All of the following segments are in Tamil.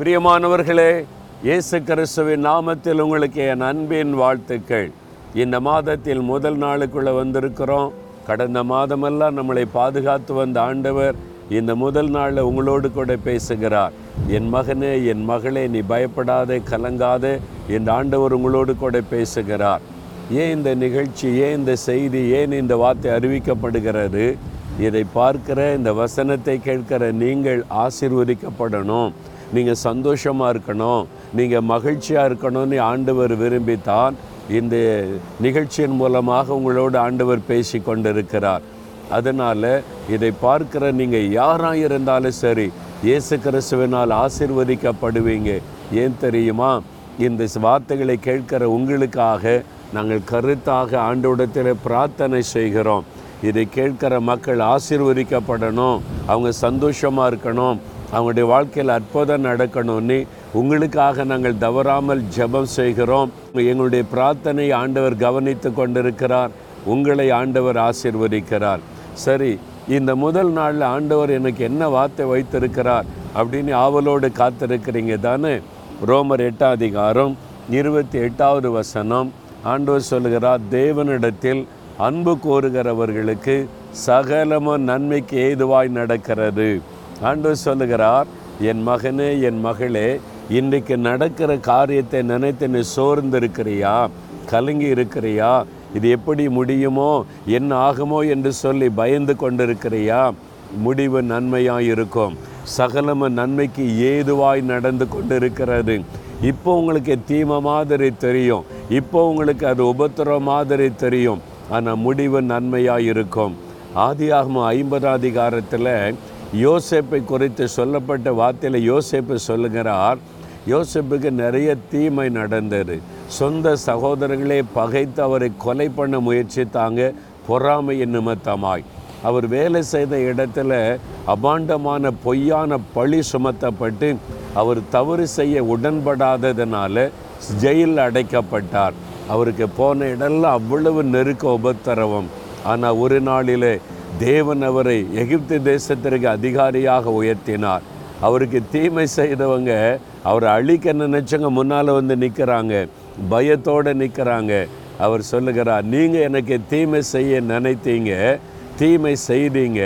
பிரியமானவர்களே இயேசு கிறிஸ்துவின் நாமத்தில் உங்களுக்கு என் அன்பின் வாழ்த்துக்கள். இந்த மாதத்தில் முதல் நாளுக்குள்ளே வந்திருக்கிறோம். கடந்த மாதமெல்லாம் நம்மளை பாதுகாத்து வந்த ஆண்டவர் இந்த முதல் நாளில் உங்களோடு கூட பேசுகிறார். என் மகனே என் மகளே நீ பயப்படாதே கலங்காதே இந்த ஆண்டவர் உங்களோடு கூட பேசுகிறார். ஏன் இந்த நிகழ்ச்சி ஏன் இந்த செய்தி ஏன் இந்த வார்த்தை அறிவிக்கப்படுகிறது? இதை பார்க்கிற இந்த வசனத்தை கேட்கிற நீங்கள் ஆசிர்வதிக்கப்படணும். நீங்கள் சந்தோஷமாக இருக்கணும் நீங்கள் மகிழ்ச்சியாக இருக்கணும்னு ஆண்டவர் விரும்பித்தான் இந்த நிகழ்ச்சியின் மூலமாக உங்களோடு ஆண்டவர் பேசி கொண்டிருக்கிறார். அதனால் இதை பார்க்கிற நீங்கள் யாராக இருந்தாலும் சரி இயேசு கிறிஸ்துவினால் ஆசிர்வதிக்கப்படுவீங்க. ஏன் தெரியுமா? இந்த வார்த்தைகளை கேட்கிற உங்களுக்காக நாங்கள் கருத்தாக ஆண்டோடத்தில் பிரார்த்தனை செய்கிறோம். இதை கேட்கிற மக்கள் ஆசிர்வதிக்கப்படணும். அவங்க சந்தோஷமாக இருக்கணும். அவங்களுடைய வாழ்க்கையில் அற்புதம் நடக்கணும்னு உங்களுக்காக நாங்கள் தவறாமல் ஜெபம் செய்கிறோம். எங்களுடைய பிரார்த்தனை ஆண்டவர் கவனித்து கொண்டிருக்கிறார். உங்களை ஆண்டவர் ஆசிர்வதிக்கிறார். சரி இந்த முதல் நாளில் ஆண்டவர் எனக்கு என்ன வார்த்தை வைத்திருக்கிறார் அப்படின்னு ஆவலோடு காத்திருக்கிறீங்க தானே? ரோமர் எட்டாம் அதிகாரம் இருபத்தி எட்டாவது வசனம். ஆண்டவர் சொல்லுகிறார் தேவனிடத்தில் அன்பு கோருகிறவர்களுக்கு சகலமும் நன்மைக்கு ஏதுவாய் நடக்கிறது. ஆண்டவர் சொல்லுகிறார் என் மகனே என் மகளே இன்றைக்கு நடக்கிற காரியத்தை நினைத்து நீ சோர்ந்திருக்கிறியா? கலங்கி இருக்கிறியா? இது எப்படி முடியுமோ என்ன ஆகுமோ என்று சொல்லி பயந்து கொண்டிருக்கிறியா? முடிவு நன்மையாக இருக்கும். சகலம நன்மைக்கு ஏதுவாய் நடந்து கொண்டிருக்கிறது. இப்போ உங்களுக்கு தீமை மாதிரி தெரியும். இப்போ உங்களுக்கு அது உபத்திரம் மாதிரி தெரியும். ஆனால் முடிவு நன்மையாக இருக்கும். ஆதியாகம ஐம்பதாம் அதிகாரத்தில் யோசேப்பை குறித்து சொல்லப்பட்ட வார்த்தையில் யோசேப்பு சொல்லுகிறார். யோசேப்புக்கு நிறைய தீமை நடந்தது. சொந்த சகோதரர்களே பகைத்து அவரை கொலை பண்ண முயற்சித்தாங்க. பொறாமையின் நிமித்தமாய். அவர் வேலை செய்த இடத்துல அபாண்டமான பொய்யான பழி சுமத்தப்பட்டு அவர் தவறு செய்ய உடன்படாததுனால ஜெயிலில் அடைக்கப்பட்டார். அவருக்கு போன இடம்லாம் அவ்வளவு நெருக்க உபத்திரவம். ஆனால் ஒரு நாளிலே தேவன் அவரை எகிப்து தேசத்திற்கு அதிகாரியாக உயர்த்தினார். அவருக்கு தீமை செய்தவங்க அவரை அழிக்க நினைச்சவங்க முன்னால் வந்து நிற்கிறாங்க பயத்தோடு நிற்கிறாங்க அவர் சொல்லுகிறார் நீங்கள் எனக்கு தீமை செய்ய நினைத்தீங்க தீமை செய்தீங்க.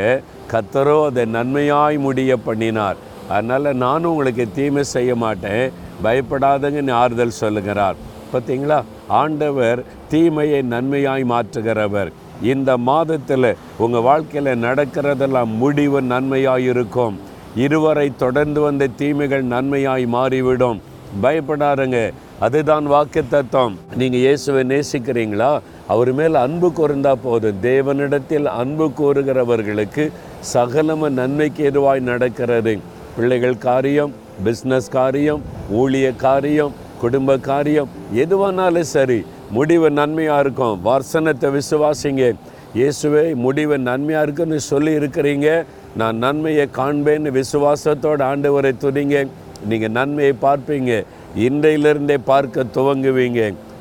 கத்தரோ அதை நன்மையாய் முடிய பண்ணினார். அதனால் நானும் உங்களுக்கு தீமை செய்ய மாட்டேன். பயப்படாதங்கன்னு ஆறுதல் சொல்லுகிறார். பார்த்தீங்களா ஆண்டவர் தீமையை நன்மையாய் மாற்றுகிறவர். இந்த மாதத்தில் உங்கள் வாழ்க்கையில் நடக்கிறதெல்லாம் முடிவு நன்மையாக இருக்கும் இருவரை தொடர்ந்து வந்த தீமைகள் நன்மையாய் மாறிவிடும். பயப்படாருங்க. அதுதான் வாக்கு தத்துவம் நீங்கள் இயேசுவை நேசிக்கிறீங்களா? அவர் மேல் அன்பு கூர்ந்தா போதும். தேவனிடத்தில் அன்பு கூறுகிறவர்களுக்கு சகலம நன்மைக்கு எதுவாய் நடக்கிறது? பிள்ளைகள் காரியம் பிஸ்னஸ் காரியம் ஊழிய காரியம் குடும்ப காரியம் எதுவானாலும் சரி. முடிவு நன்மையாக இருக்கும். வர்சனத்தை விசுவாசிங்க. இயேசுவே முடிவு நன்மையாக இருக்குன்னு சொல்லி இருக்கிறீங்க. நான் நன்மையை காண்பேன்னு விசுவாசத்தோடு ஆண்டவரை துணிங்க நீங்கள் நன்மையை பார்ப்பீங்க. இன்றையிலிருந்தே பார்க்க துவங்குவீங்க.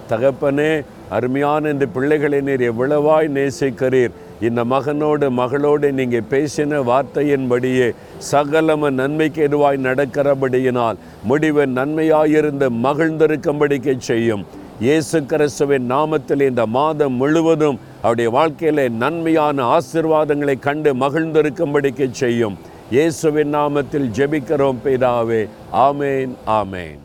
தகப்பனே அருமையான இந்த பிள்ளைகளை நீர் எவ்வளவாய் நேசிக்கிறீர். இந்த மகனோடு மகளோடு நீங்கள் பேசின வார்த்தையின்படியே சகலம நன்மைக்கு எதுவாய் நடக்கிறபடியினால் முடிவு நன்மையாயிருந்து மகிழ்ந்திருக்கும்படிக்கு செய்யும். இயேசு கிறிஸ்துவின் நாமத்தில் இந்த மாதம் முழுவதும் அவருடைய வாழ்க்கையில் நன்மையான ஆசிர்வாதங்களை கண்டு மகிழ்ந்திருக்கும்படிக்கு செய்யும். இயேசுவின் நாமத்தில் ஜெபிக்கிறோம் பிதாவே. ஆமேன் ஆமேன்.